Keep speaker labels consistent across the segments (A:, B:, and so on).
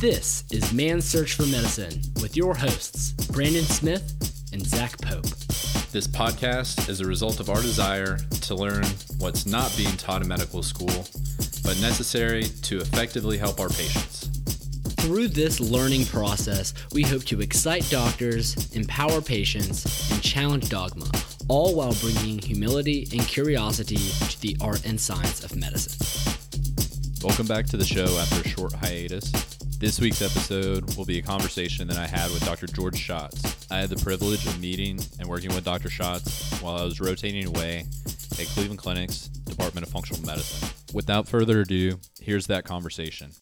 A: This is Man's Search for Medicine with your hosts, Brandon Smith and Zach Pope.
B: This podcast is a result of our desire to learn what's not being taught in medical school, but necessary to effectively help our patients.
A: Through this learning process, we hope to excite doctors, empower patients, and challenge dogma, all while bringing humility and curiosity to the art and science of medicine.
B: Welcome back to the show after a short hiatus. This week's episode will be a conversation that I had with Dr. George Schatz. I had the privilege of meeting and working with Dr. Schatz while I was rotating away at Cleveland Clinic's Department of Functional Medicine. Without further ado, here's that conversation.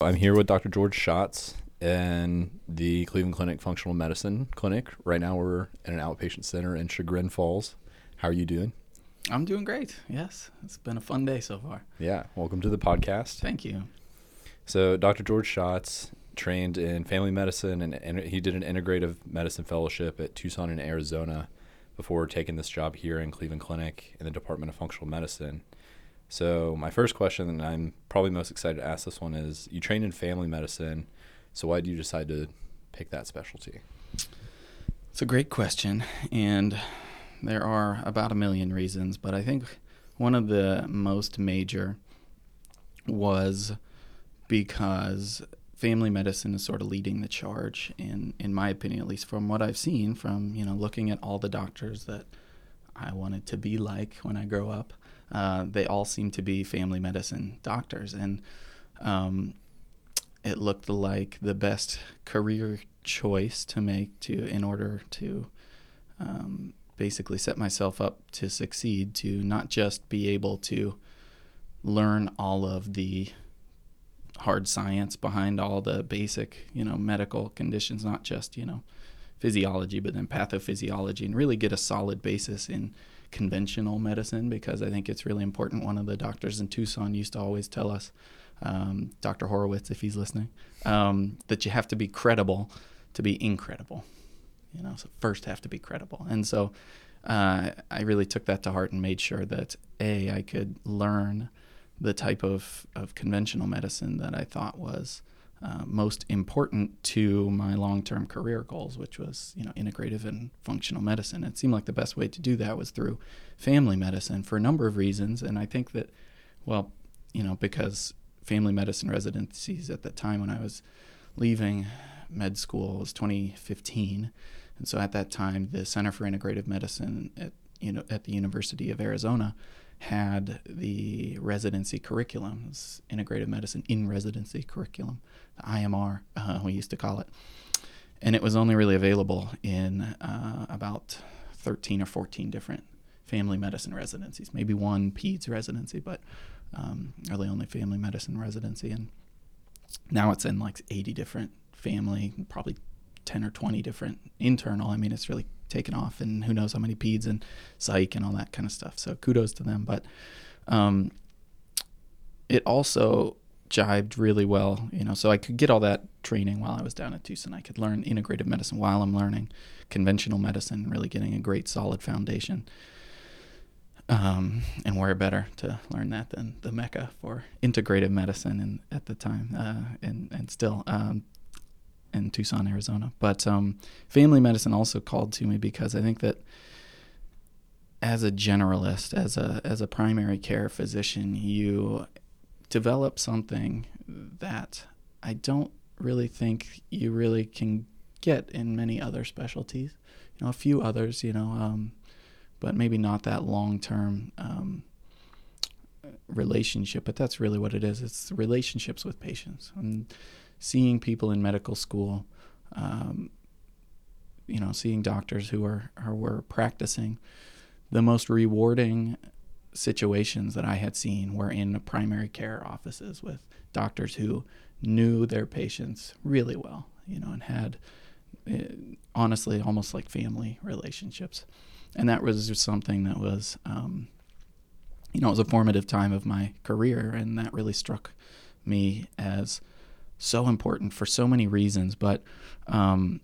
B: I'm here with Dr. George Schatz in the Cleveland Clinic Functional Medicine Clinic. Right now, we're in an outpatient center in Chagrin Falls. How are you doing?
C: I'm doing great. Yes, it's been a fun day so far.
B: Yeah, welcome to the podcast.
C: Thank you.
B: So, Dr. George Schatz trained in family medicine and, and he did an integrative medicine fellowship at Tucson in Arizona before taking this job here in Cleveland Clinic in the Department of Functional Medicine. So, my first question, and I'm probably most excited to ask this one, is you trained in family medicine. So, why did you decide to pick that specialty?
C: It's a great question. And there are about a million reasons, but I think one of the most major was because family medicine is sort of leading the charge in in my opinion at least from what I've seen from you know looking at all the doctors that I wanted to be like when I grow up uh, they all seem to be family medicine doctors. And um, it looked like the best career choice to make to in order to um, basically set myself up to succeed to not just be able to learn all of the hard science behind all the basic, you know, medical conditions, not just, you know, physiology, but then pathophysiology and really get a solid basis in conventional medicine because I think it's really important. One of the doctors in Tucson used to always tell us, um, Dr. Horowitz, if he's listening, um, that you have to be credible to be incredible you know so first have to be credible. And so uh, i really took that to heart and made sure that a i could learn the type of, of conventional medicine that i thought was uh, most important to my long-term career goals which was you know integrative and functional medicine. It seemed like the best way to do that was through family medicine for a number of reasons. And i think that well you know because family medicine residencies at the time when i was leaving med school was 2015 and so at that time, the Center for Integrative Medicine at you know at the University of Arizona had the residency curriculum, integrative medicine in residency curriculum, the IMR uh, we used to call it, and it was only really available in uh, about 13 or 14 different family medicine residencies, maybe one peds residency, but um, really only family medicine residency, and now it's in like 80 different family, probably 10 or 20 different internal. I mean, it's really taken off, and who knows how many peds and psych and all that kind of stuff. So kudos to them. But um, it also jibed really well, you know. So I could get all that training while I was down at Tucson. I could learn integrative medicine while I'm learning conventional medicine, really getting a great solid foundation. Um, and where better to learn that than the mecca for integrative medicine and at the time uh, and and still um, in Tucson, Arizona. But um, family medicine also called to me because I think that as a generalist, as a as a primary care physician, you develop something that I don't really think you really can get in many other specialties. You know, a few others, you know, um, but maybe not that long term um, relationship. But that's really what it is. It's relationships with patients. And seeing people in medical school, um, you know, seeing doctors who are, were practicing, the most rewarding situations that I had seen were in primary care offices with doctors who knew their patients really well, you know, and had uh, honestly almost like family relationships. And that was just something that was, um, you know, it was a formative time of my career, and that really struck me as so important for so many reasons. But um,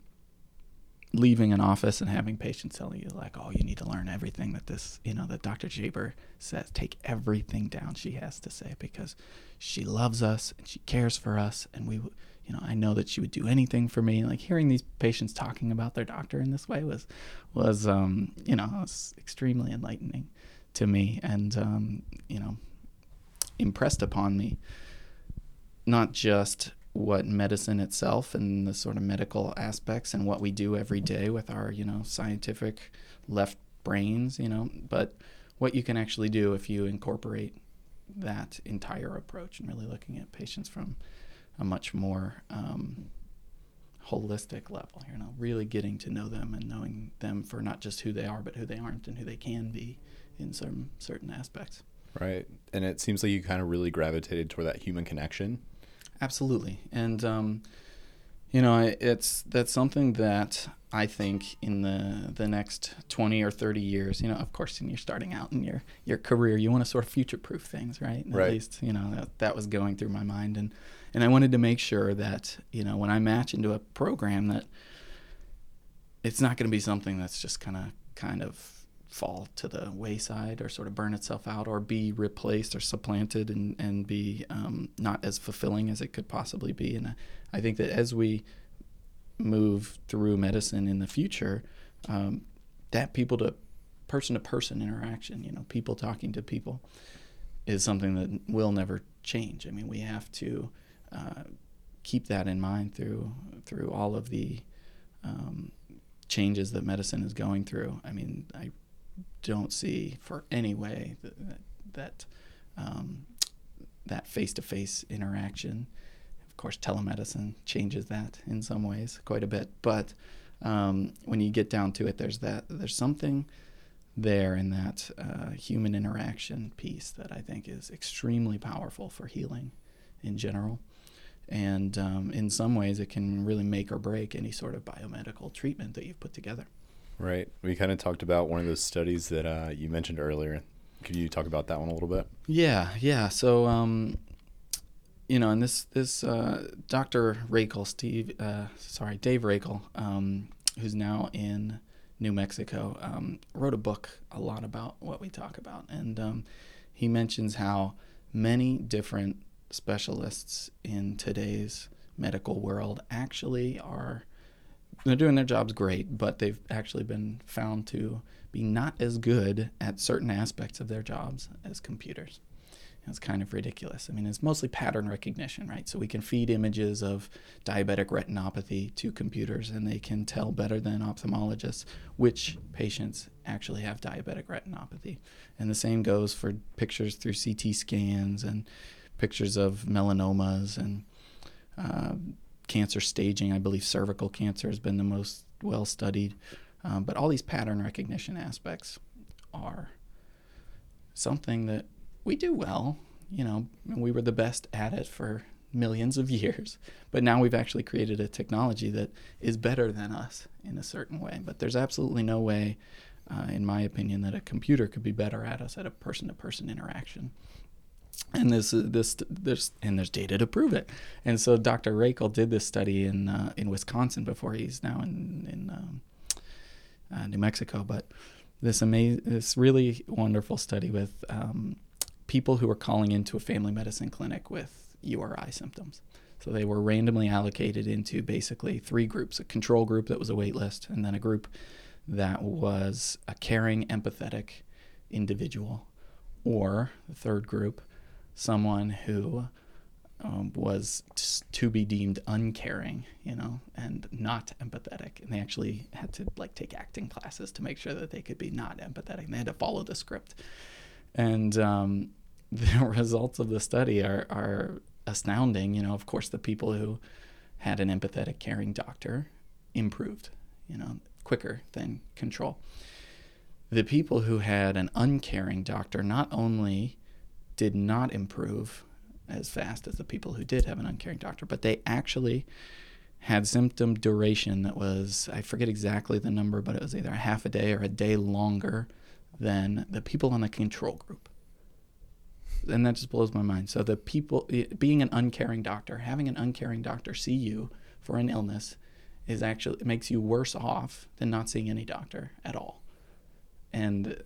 C: leaving an office and having patients telling you like, "Oh, you need to learn everything that this, you know, that Dr. Jaber says. Take everything down she has to say because she loves us and she cares for us, and we, you know, I know that she would do anything for me." Like hearing these patients talking about their doctor in this way was, was, um, you know, was extremely enlightening to me, and um, you know, impressed upon me not just what medicine itself and the sort of medical aspects and what we do every day with our you know scientific left brains you know but what you can actually do if you incorporate that entire approach and really looking at patients from a much more um, holistic level you know really getting to know them and knowing them for not just who they are but who they aren't and who they can be in some certain aspects.
B: Right. And it seems like you kind of really gravitated toward that human connection
C: Absolutely, and um, you know, it's that's something that I think in the the next twenty or thirty years, you know, of course, when you're starting out in your your career, you want to sort of future proof things, right?
B: right.
C: At least, you know, that, that was going through my mind, and and I wanted to make sure that you know when I match into a program that it's not going to be something that's just kind of kind of fall to the wayside or sort of burn itself out or be replaced or supplanted and, and be um, not as fulfilling as it could possibly be. And I think that as we move through medicine in the future, um, that people to person to person interaction, you know, people talking to people, is something that will never change. I mean, we have to uh, keep that in mind through through all of the um, changes that medicine is going through. I mean, I don't see for any way that that um, that face-to-face interaction. Of course, telemedicine changes that in some ways quite a bit, but um, when you get down to it, there's that there's something there in that uh, human interaction piece that I think is extremely powerful for healing in general. And um, in some ways, it can really make or break any sort of biomedical treatment that you've put together.
B: Right. We kind of talked about one of those studies that uh, you mentioned earlier. Could you talk about that one a little bit?
C: Yeah, yeah. So, um, you know, and this this uh, Dr. Rakel, Steve, uh, sorry, Dave Rakel, um, who's now in New Mexico, um, wrote a book a lot about what we talk about, and um, he mentions how many different specialists in today's medical world actually are they're doing their jobs great, but they've actually been found to be not as good at certain aspects of their jobs as computers. It's kind of ridiculous. I mean, it's mostly pattern recognition, right? So we can feed images of diabetic retinopathy to computers, and they can tell better than ophthalmologists which patients actually have diabetic retinopathy. And the same goes for pictures through CT scans and pictures of melanomas and uh, cancer staging. I believe cervical cancer has been the most well studied. Um, but all these pattern recognition aspects are something that we do well. You know, we were the best at it for millions of years, but now we've actually created a technology that is better than us in a certain way. But there's absolutely no way, uh, in my opinion, that a computer could be better at us at a person to person interaction and this this there's and there's data to prove it. And so Dr. Rakel did this study in uh, in Wisconsin before he's now in in um, uh, New Mexico. But this amazing, this really wonderful study with um, people who were calling into a family medicine clinic with URI symptoms. So they were randomly allocated into basically three groups: a control group that was a wait list, and then a group that was a caring, empathetic individual, or the third group someone who um, was to be deemed uncaring, you know, and not empathetic. And they actually had to like take acting classes to make sure that they could be not empathetic. And they had to follow the script. And um, the results of the study are, are astounding. You know, of course, the people who had an empathetic, caring doctor improved, you know, quicker than control. The people who had an uncaring doctor not only did not improve as fast as the people who did have an uncaring doctor, but they actually had symptom duration that was, I forget exactly the number, but it was either a half a day or a day longer than the people on the control group. And that just blows my mind. So, the people, eh, being an uncaring doctor, having an uncaring doctor see you for an illness is actually it makes you worse off than not seeing any doctor at all. And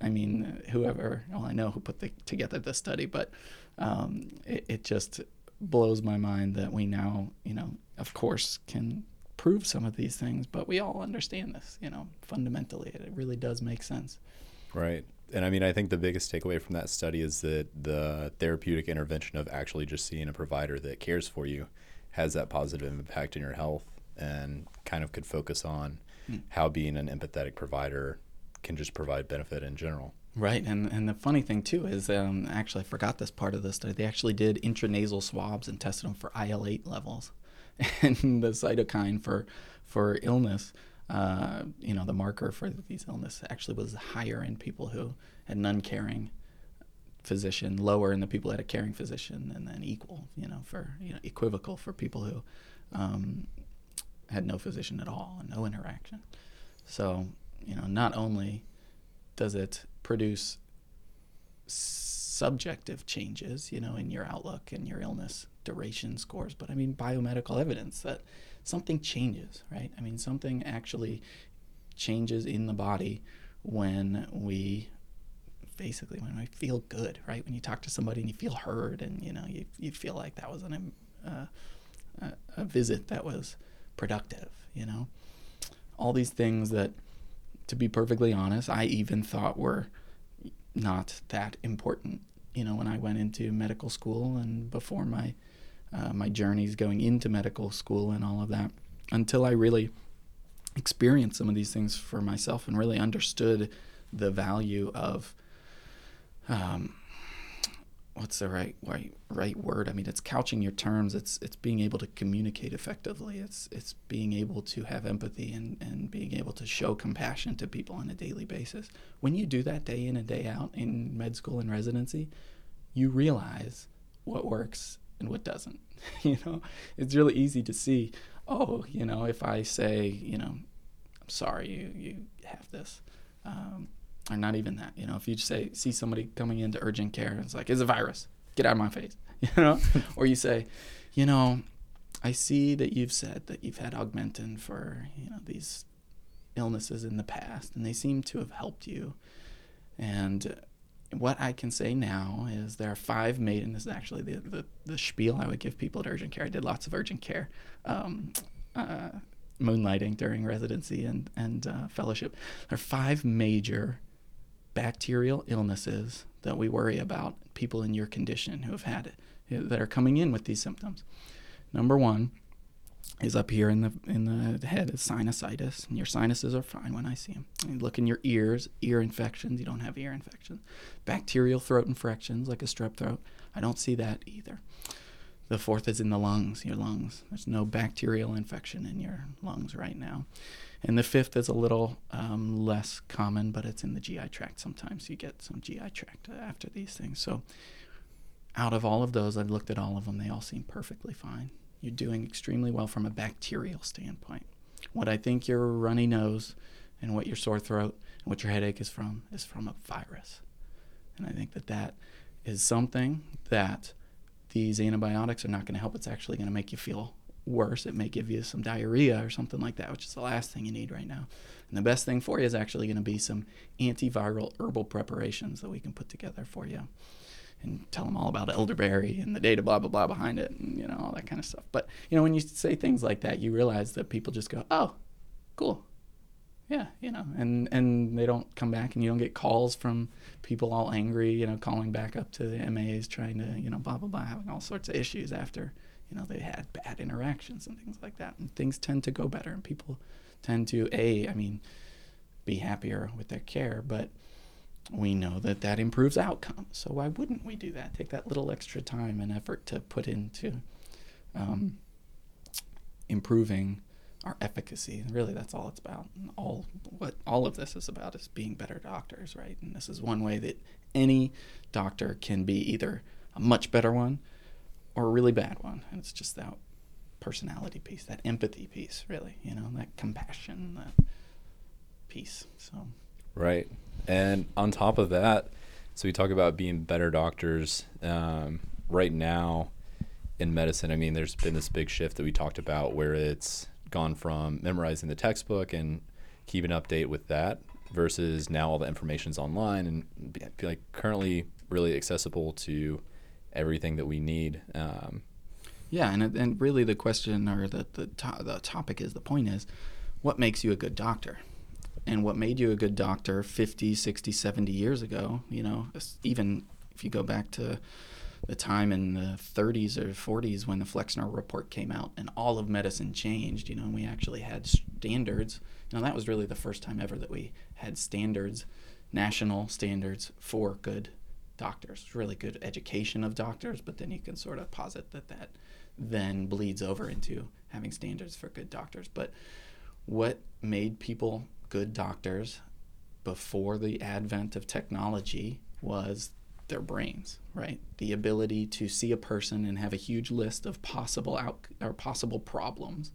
C: I mean, whoever, well, I know who put the, together the study, but um, it, it just blows my mind that we now, you know, of course, can prove some of these things, but we all understand this, you know, fundamentally. It really does make sense.
B: Right. And I mean, I think the biggest takeaway from that study is that the therapeutic intervention of actually just seeing a provider that cares for you has that positive impact in your health and kind of could focus on mm. how being an empathetic provider can just provide benefit in general.
C: Right, and and the funny thing too is, um, actually, I forgot this part of the study. They actually did intranasal swabs and tested them for IL eight levels, and the cytokine for for illness. Uh, you know, the marker for these illness actually was higher in people who had an uncaring physician, lower in the people who had a caring physician, and then equal, you know, for you know equivocal for people who um, had no physician at all and no interaction. So you know, not only does it produce subjective changes, you know, in your outlook and your illness duration scores, but I mean biomedical evidence that something changes, right? I mean, something actually changes in the body when we basically when we feel good, right? When you talk to somebody and you feel heard and you know you you feel like that was an uh, a, a visit that was productive, you know. All these things that to be perfectly honest, I even thought were not that important. You know, when I went into medical school and before my uh, my journeys going into medical school and all of that, until I really experienced some of these things for myself and really understood the value of um, what's the right right right word? I mean, it's couching your terms. It's it's being able to communicate effectively. It's it's being able to have empathy and and being able to show compassion to people on a daily basis. When you do that day in and day out in med school and residency, you realize what works and what doesn't. you know, it's really easy to see. Oh, you know, if I say, you know, I'm sorry, you you have this. Um, or not even that. You know, if you say see somebody coming into urgent care and it's like it's a virus, get out of my face. You know, or you say, you know, I see that you've said that you've had Augmentin for you know these illnesses in the past, and they seem to have helped you. And what I can say now is there are five made, and this is actually the, the, the spiel I would give people at urgent care. I did lots of urgent care um, uh, moonlighting during residency and, and uh, fellowship. There are five major bacterial illnesses that we worry about, people in your condition who have had it, that are coming in with these symptoms. Number one is up here in the in the head is sinusitis, and your sinuses are fine when I see them. Look in your ears, ear infections. You don't have ear infections. Bacterial throat infections like a strep throat. I don't see that either. The fourth is in the lungs, your lungs. There's no bacterial infection in your lungs right now. And the fifth is a little um, less common, but it's in the GI tract. Sometimes you get some GI tract after these things. So, out of all of those, I've looked at all of them. They all seem perfectly fine. You're doing extremely well from a bacterial standpoint. What I think your runny nose and what your sore throat and what your headache is from is from a virus. And I think that that is something that these antibiotics are not going to help. It's actually going to make you feel worse, it may give you some diarrhea or something like that, which is the last thing you need right now. And the best thing for you is actually going to be some antiviral herbal preparations that we can put together for you and tell them all about elderberry and the data blah blah blah behind it and you know all that kind of stuff. But you know when you say things like that, you realize that people just go, "Oh, cool." Yeah, you know, and and they don't come back and you don't get calls from people all angry, you know, calling back up to the MAs trying to, you know, blah blah blah having all sorts of issues after you know they had bad interactions and things like that and things tend to go better and people tend to a i mean be happier with their care but we know that that improves outcomes. So why wouldn't we do that? Take that little extra time and effort to put into um, improving our efficacy. Really that's all it's about. And all what all of this is about is being better doctors right? And this is one way that any doctor can be either a much better one or a really bad one. And it's just that personality piece, that empathy piece, really, you know, that compassion, that piece. So,
B: right. And on top of that, so we talk about being better doctors. Um, right now in medicine, I mean, there's been this big shift that we talked about where it's gone from memorizing the textbook and keeping update with that versus now all the information's online and like currently really accessible to everything that we need. Um,
C: yeah, and and really the question or the the, to- the topic is the point is, what makes you a good doctor? And what made you a good doctor 50, 60, 70 years ago, you know, even if you go back to the time in the 30s or 40s when the Flexner report came out and all of medicine changed, you know, and we actually had standards. You know, that was really the first time ever that we had standards, national standards for good doctors, really good education of doctors, but then you can sort of posit that that then bleeds over into having standards for good doctors. But what made people good doctors before the advent of technology was their brains, right? The ability to see a person and have a huge list of possible out or possible problems,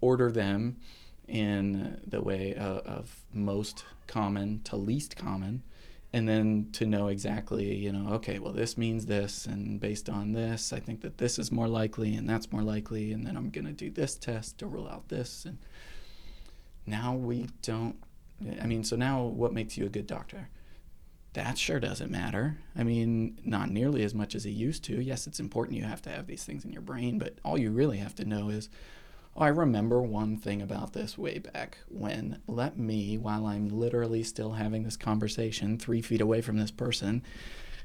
C: order them in the way of, of most common to least common, and then to know exactly, you know, okay, well, this means this, and based on this, I think that this is more likely, and that's more likely, and then I'm going to do this test to rule out this. And now we don't, I mean, so now what makes you a good doctor? That sure doesn't matter. I mean, not nearly as much as it used to. Yes, it's important you have to have these things in your brain, but all you really have to know is I remember one thing about this way back when let me, while I'm literally still having this conversation three feet away from this person,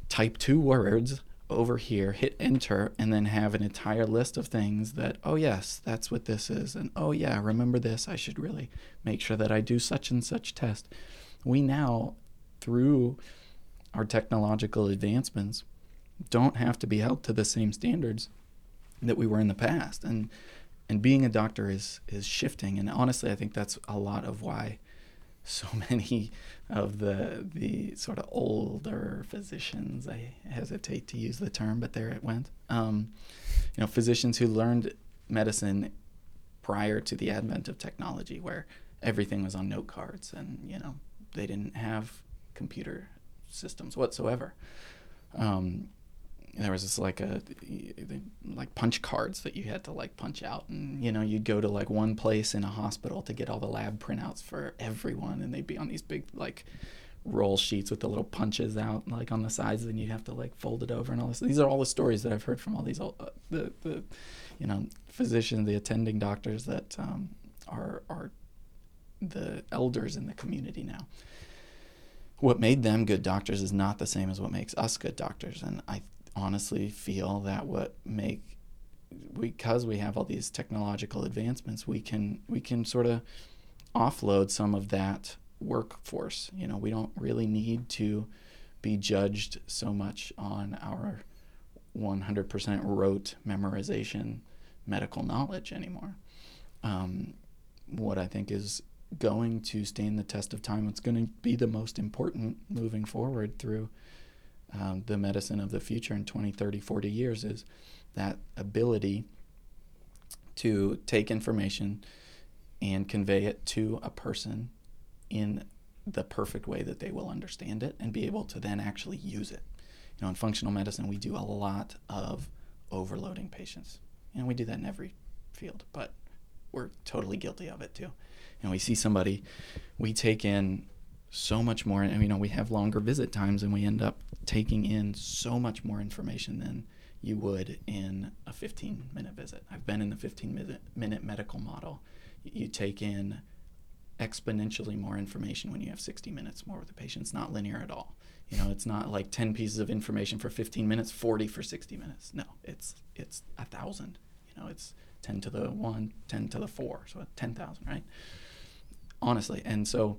C: type two words over here, hit enter, and then have an entire list of things that, oh, yes, that's what this is. And oh, yeah, remember this. I should really make sure that I do such and such test. We now, through our technological advancements, don't have to be held to the same standards that we were in the past. And and being a doctor is is shifting. And honestly i think that's a lot of why so many of the the sort of older physicians i hesitate to use the term but there it went. Um, you know physicians who learned medicine prior to the advent of technology where everything was on note cards and you know they didn't have computer systems whatsoever. Um, there was this like a like punch cards that you had to like punch out. And you know you'd go to like one place in a hospital to get all the lab printouts for everyone. And they'd be on these big like roll sheets with the little punches out like on the sides. And you'd have to like fold it over and all this. These are all the stories that i've heard from all these uh, the, the you know physicians the attending doctors that um, are are the elders in the community now. What made them good doctors is not the same as what makes us good doctors. And i honestly feel that what make because we have all these technological advancements, we can we can sort of offload some of that workforce. You know, we don't really need to be judged so much on our 100% rote memorization medical knowledge anymore. Um, what I think is going to stand the test of time, what's going to be the most important moving forward through um, the medicine of the future in 20, 30, 40 years is that ability to take information and convey it to a person in the perfect way that they will understand it and be able to then actually use it. You know, in functional medicine, we do a lot of overloading patients. You know, we do that in every field, but we're totally guilty of it too. And we see somebody, we take in so much more. And you know, we have longer visit times, and we end up taking in so much more information than you would in a 15 minute visit. I've been in the 15 minute, minute medical model. You take in exponentially more information when you have 60 minutes more with the patient. It's not linear at all. You know, it's not like 10 pieces of information for 15 minutes, 40 for 60 minutes. No, it's it's a thousand. You know, it's 10 to the one, 10 to the four, so 10,000, right? Honestly, and so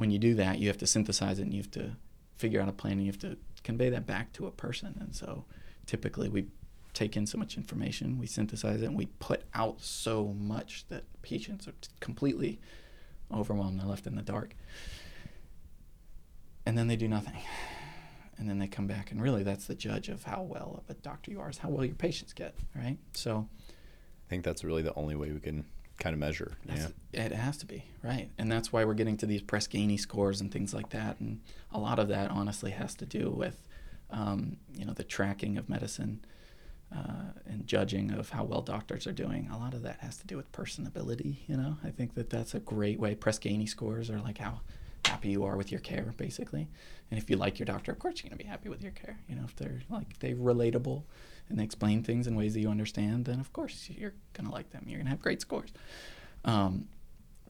C: when you do that, you have to synthesize it and you have to figure out a plan and you have to convey that back to a person. And so typically we take in so much information, we synthesize it, and we put out so much that patients are completely overwhelmed. They're left in the dark. And then they do nothing. And then they come back, and really that's the judge of how well of a doctor you are, is how well your patients get, right? So
B: I think that's really the only way we can kind of measure.
C: Yeah. It has to be, right. And that's why we're getting to these Press Ganey scores and things like that. And a lot of that honestly has to do with, um, you know, the tracking of medicine uh, and judging of how well doctors are doing, a lot of that has to do with personability. You know, I think that that's a great way. Press Ganey scores are like how happy you are with your care, basically. And if you like your doctor, of course you're going to be happy with your care. You know, if they're like they're relatable and they explain things in ways that you understand, then of course you're going to like them. You're going to have great scores. Um,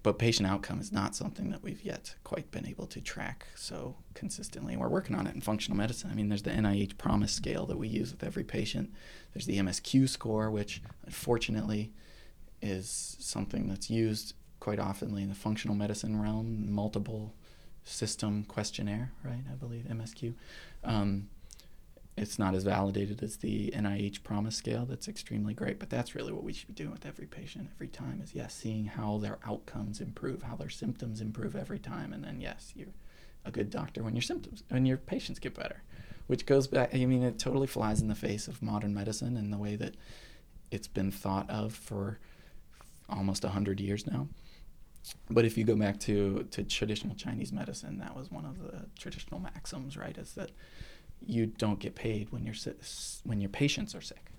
C: but patient outcome is not something that we've yet quite been able to track so consistently. We're working on it in functional medicine. I mean, there's the NIH PROMIS scale that we use with every patient. There's the MSQ score, which unfortunately is something that's used quite oftenly in the functional medicine realm, multiple system questionnaire, right? I believe MSQ. Um, it's not as validated as the NIH PROMIS scale. That's extremely great, but that's really what we should be doing with every patient every time. Is yes, seeing how their outcomes improve, how their symptoms improve every time, and then yes, you're a good doctor when your symptoms when your patients get better, which goes back. I mean, it totally flies in the face of modern medicine and the way that it's been thought of for almost hundred years now. But if you go back to, to traditional Chinese medicine, that was one of the traditional maxims, right? Is that you don't get paid when your when your patients are sick.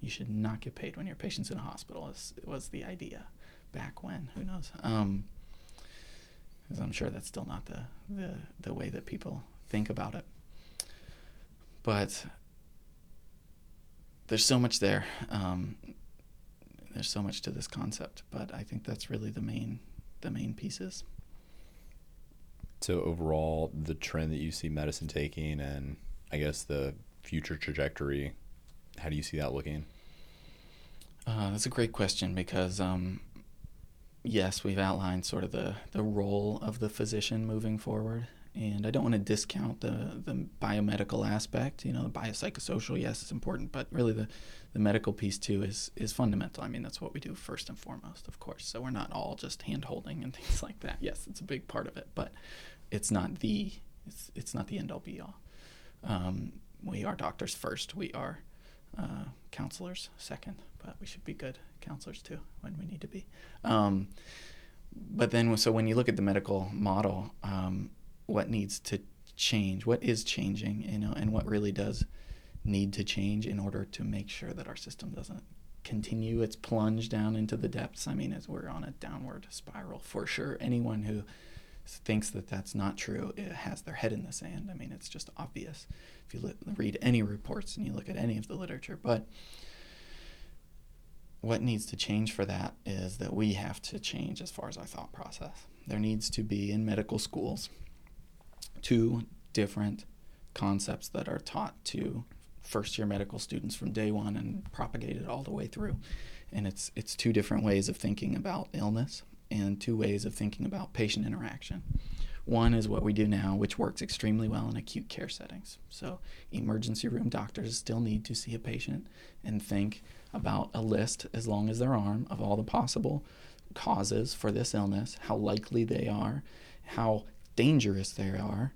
C: You should not get paid when your patient's in a hospital. Is, was the idea back when? Who knows? Um, I'm sure that's still not the, the the way that people think about it. But there's so much there. Um, there's so much to this concept, but I think that's really the main the main pieces.
B: So overall, the trend that you see medicine taking, and I guess the future trajectory, how do you see that looking?
C: Uh, that's a great question because um, yes, we've outlined sort of the the role of the physician moving forward, and I don't want to discount the the biomedical aspect. You know, the biopsychosocial, yes, it's important, but really the the medical piece too is is fundamental. I mean, that's what we do first and foremost, of course. So we're not all just hand holding and things like that. Yes, it's a big part of it, but it's not the it's it's not the end all be all. Um, we are doctors first. We are uh, counselors second, but we should be good counselors too when we need to be. Um, but then, so when you look at the medical model, um, what needs to change? What is changing? You know, and what really does need to change in order to make sure that our system doesn't continue its plunge down into the depths. I mean, as we're on a downward spiral for sure. Anyone who thinks that that's not true it has their head in the sand. I mean, it's just obvious if you li- read any reports and you look at any of the literature. But what needs to change for that is that we have to change as far as our thought process. There needs to be in medical schools two different concepts that are taught to first year medical students from day one and propagated all the way through. And it's it's two different ways of thinking about illness and two ways of thinking about patient interaction. One is what we do now, which works extremely well in acute care settings. So, emergency room doctors still need to see a patient and think about a list as long as their arm of all the possible causes for this illness, how likely they are, how dangerous they are,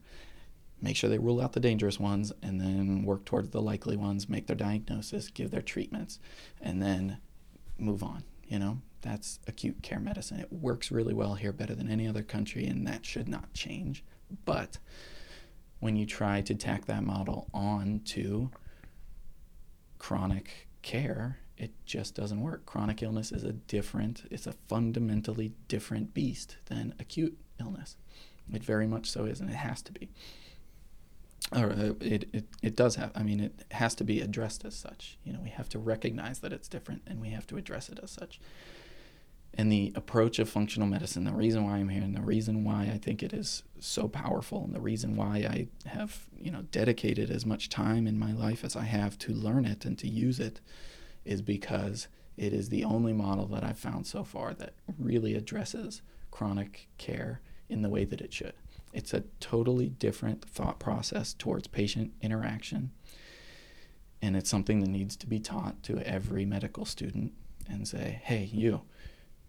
C: make sure they rule out the dangerous ones and then work towards the likely ones, make their diagnosis, give their treatments, and then move on. You know, that's acute care medicine. It works really well here, better than any other country, and that should not change. But when you try to tack that model on to chronic care, it just doesn't work. Chronic illness is a different, it's a fundamentally different beast than acute illness. It very much so is, and it has to be or uh, it, it, it does have, I mean, it has to be addressed as such. You know, we have to recognize that it's different and we have to address it as such. And the approach of functional medicine, the reason why I'm here and the reason why I think it is so powerful and the reason why I have, you know, dedicated as much time in my life as I have to learn it and to use it is because it is the only model that I've found so far that really addresses chronic care in the way that it should. It's a totally different thought process towards patient interaction. And it's something that needs to be taught to every medical student and say, hey, you,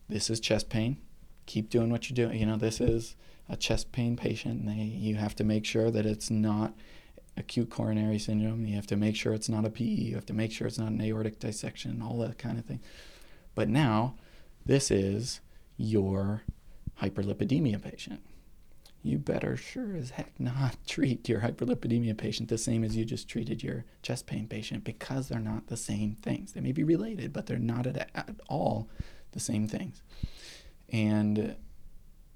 C: this is chest pain. Keep doing what you're doing. You know, this is a chest pain patient. They, you have to make sure that it's not acute coronary syndrome. You have to make sure it's not a PE. You have to make sure it's not an aortic dissection, all that kind of thing. But now, this is your hyperlipidemia patient you better sure as heck not treat your hyperlipidemia patient the same as you just treated your chest pain patient because they're not the same things. They may be related, but they're not at, at all the same things. And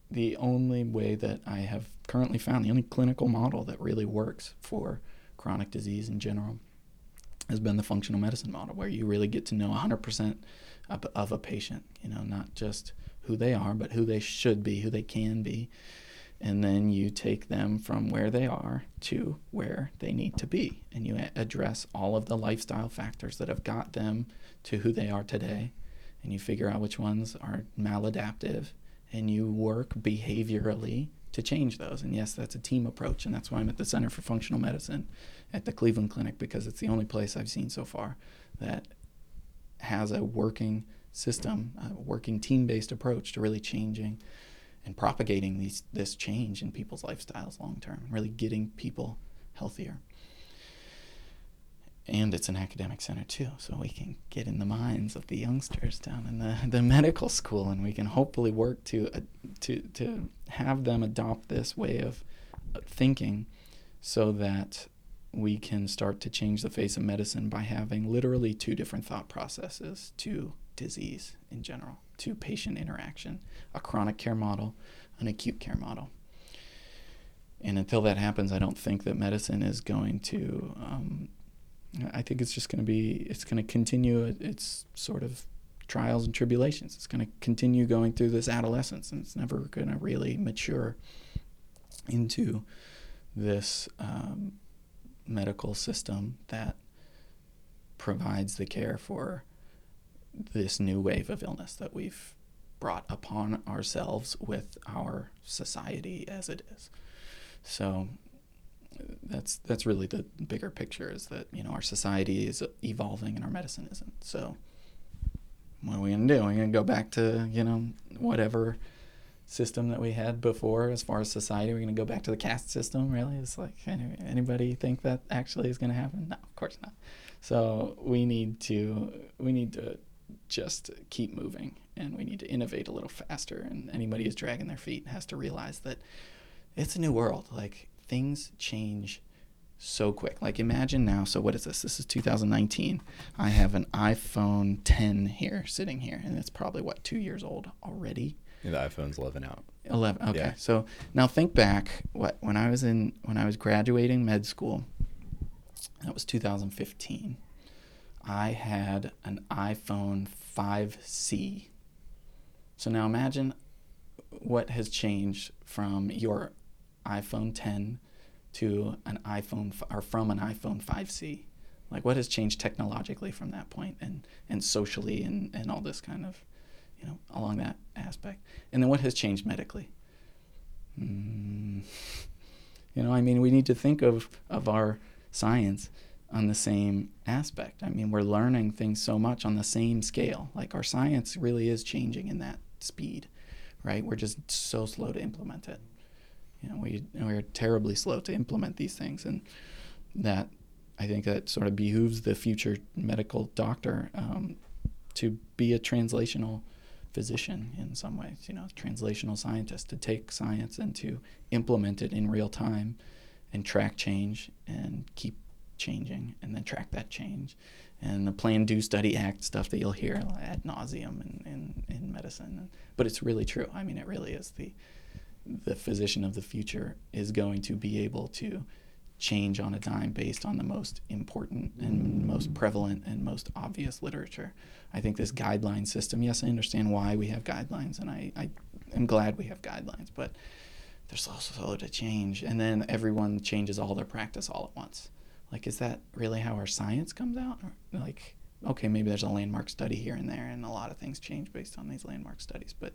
C: the only way that I have currently found, the only clinical model that really works for chronic disease in general, has been the functional medicine model, where you really get to know 100% of, of a patient, you know, not just who they are, but who they should be, who they can be. And then you take them from where they are to where they need to be. And you address all of the lifestyle factors that have got them to who they are today. And you figure out which ones are maladaptive. And you work behaviorally to change those. And yes, that's a team approach. And that's why I'm at the Center for Functional Medicine at the Cleveland Clinic because it's the only place I've seen so far that has a working system, a working team based approach to really changing and propagating these, this change in people's lifestyles long term, really getting people healthier. And it's an academic center too, so we can get in the minds of the youngsters down in the, the medical school, and we can hopefully work to uh, to to have them adopt this way of uh, thinking, so that we can start to change the face of medicine by having literally two different thought processes to disease in general, to patient interaction, a chronic care model, an acute care model. And until that happens, I don't think that medicine is going to. Um, I think it's just going to be. It's going to continue its sort of trials and tribulations. It's going to continue going through this adolescence, and it's never going to really mature into this um, medical system that provides the care for this new wave of illness that we've brought upon ourselves with our society as it is. So that's that's really the bigger picture is that you know our society is evolving and our medicine isn't. So what are we gonna do? We're gonna go back to you know whatever system that we had before as far as society. We're to go back to the caste system, really? It's like, anybody think that actually is to happen? No, of course not. So we need to, we need to just keep moving and we need to innovate a little faster. And anybody who's dragging their feet has to realize that it's a new world. Like things change so quick. Like imagine now, so what is this? This is 2019. I have an iPhone 10 here sitting here and it's probably what, 2 years old already
B: yeah, the iPhone's 11 out.
C: 11. Okay. Yeah. So now think back what when I was in when I was graduating med school. That was 2015. I had an iPhone 5C. So now imagine what has changed from your iPhone 10 to an iPhone or from an iPhone 5C. Like what has changed technologically from that point and and socially and and all this kind of you know, along that aspect. And then what has changed medically? Mm, you know, I mean, we need to think of, of our science on the same aspect. I mean, we're learning things so much on the same scale. Like our science really is changing in that speed, right? We're just so slow to implement it. You know, we we're terribly slow to implement these things, and that I think that sort of behooves the future medical doctor um, to be a translational physician in some ways, you know, translational scientist to take science and to implement it in real time and track change and keep changing and then track that change. And the plan, do, study, act stuff that you'll hear ad nauseum in, in, in medicine. But it's really true. I mean, it really is. The, the physician of the future is going to be able to change on a dime based on the most important and most prevalent and most obvious literature. I think this guideline system, yes, I understand why we have guidelines, and I, I am glad we have guidelines, but they're so slow to change. And then everyone changes all their practice all at once. Like, is that really how our science comes out? Like, okay, maybe there's a landmark study here and there, and a lot of things change based on these landmark studies, but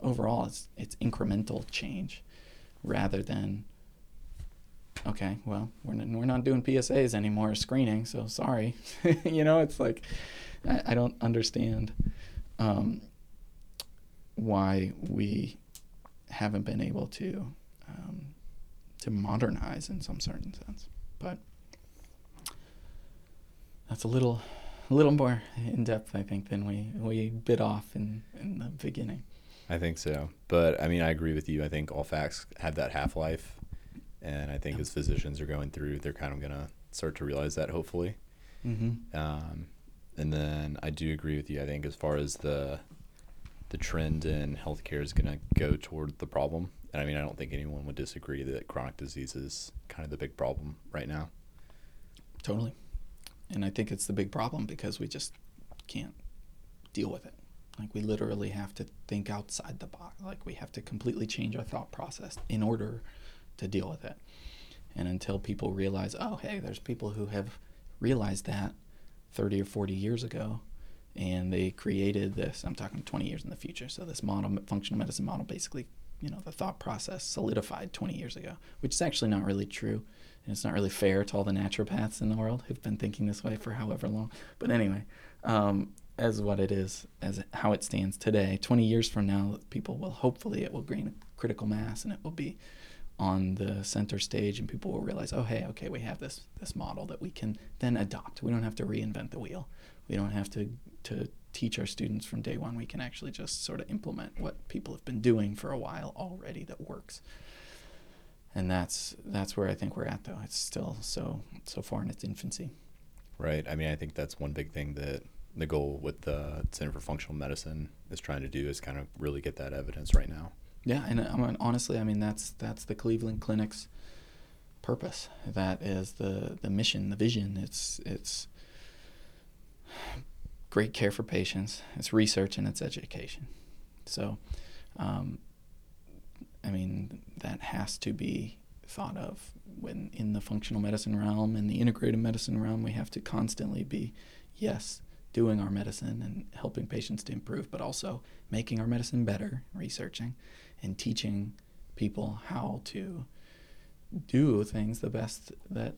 C: overall, it's, it's incremental change rather than okay, well, we're not, we're not doing PSAs anymore, screening, so sorry. you know, it's like, I, I don't understand um, why we haven't been able to um, to modernize in some certain sense. But that's a little a little more in depth, I think, than we, we bit off in, in the beginning.
B: I think so. But I mean, I agree with you. I think all facts have that half life. And I think as physicians are going through, they're kind of going to start to realize that, hopefully.
C: Mm-hmm.
B: Um, and then I do agree with you. I think as far as the the trend in healthcare is going to go toward the problem. And I mean, I don't think anyone would disagree that chronic disease is kind of the big problem right now.
C: Totally. And I think it's the big problem because we just can't deal with it. Like we literally have to think outside the box. Like we have to completely change our thought process in order to deal with it. And until people realize, oh, hey, there's people who have realized that 30 or 40 years ago and they created this i'm talking 20 years in the future so this model functional medicine model basically you know the thought process solidified 20 years ago which is actually not really true and it's not really fair to all the naturopaths in the world who've been thinking this way for however long but anyway um, as what it is as how it stands today. 20 years from now people will hopefully it will gain a critical mass and it will be on the center stage and people will realize oh hey okay we have this this model that we can then adopt. We don't have to reinvent the wheel. We don't have to to teach our students from day one. We can actually just sort of implement what people have been doing for a while already that works. And that's that's where i think we're at though. It's still so so far in its infancy.
B: Right. I mean i think that's one big thing that the goal with the center for functional medicine is trying to do is kind of really get that evidence right now
C: yeah, and I mean, honestly, I mean that's that's the Cleveland Clinic's purpose. That is the the mission, the vision. It's it's great care for patients. It's research and it's education. So, um, I mean, that has to be thought of when in the functional medicine realm and the integrative medicine realm. We have to constantly be, yes, doing our medicine and helping patients to improve, but also making our medicine better, researching, and teaching people how to do things the best that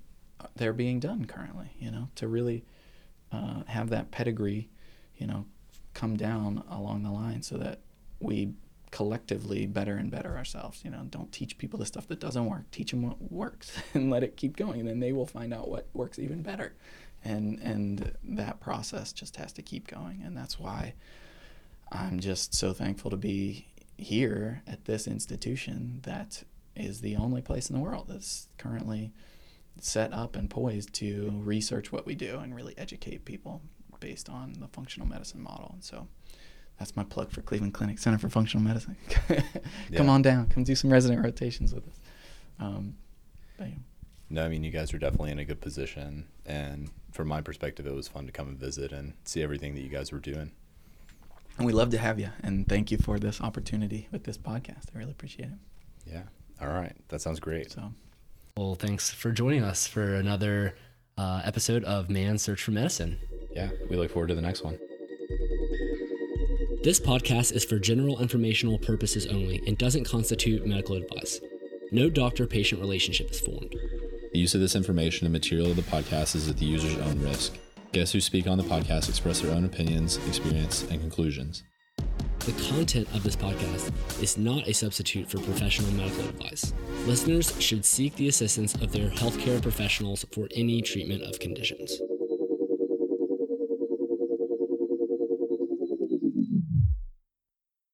C: they're being done currently, you know, to really uh, have that pedigree, you know, come down along the line so that we collectively better and better ourselves. You know, don't teach people the stuff that doesn't work. Teach them what works and let it keep going, and then they will find out what works even better. And and that process just has to keep going, and that's why I'm just so thankful to be here at this institution that is the only place in the world that's currently set up and poised to research what we do and really educate people based on the functional medicine model. And so that's my plug for Cleveland Clinic Center for Functional Medicine. come yeah. on down, come do some resident rotations with us. Um,
B: no, I mean you guys are definitely in a good position, and from my perspective, it was fun to come and visit and see everything that you guys were doing.
C: And we love to have you. And thank you for this opportunity with this podcast. I really appreciate it.
B: Yeah. All right. That sounds great.
A: So, well, thanks for joining us for another uh, episode of Man's Search for Medicine.
B: Yeah. We look forward to the next one.
A: This podcast is for general informational purposes only and doesn't constitute medical advice. No doctor patient relationship is formed.
B: The use of this information and material of the podcast is at the user's own risk. Guests who speak on the podcast express their own opinions, experience, and conclusions.
A: The content of this podcast is not a substitute for professional medical advice. Listeners should seek the assistance of their healthcare professionals for any treatment of conditions.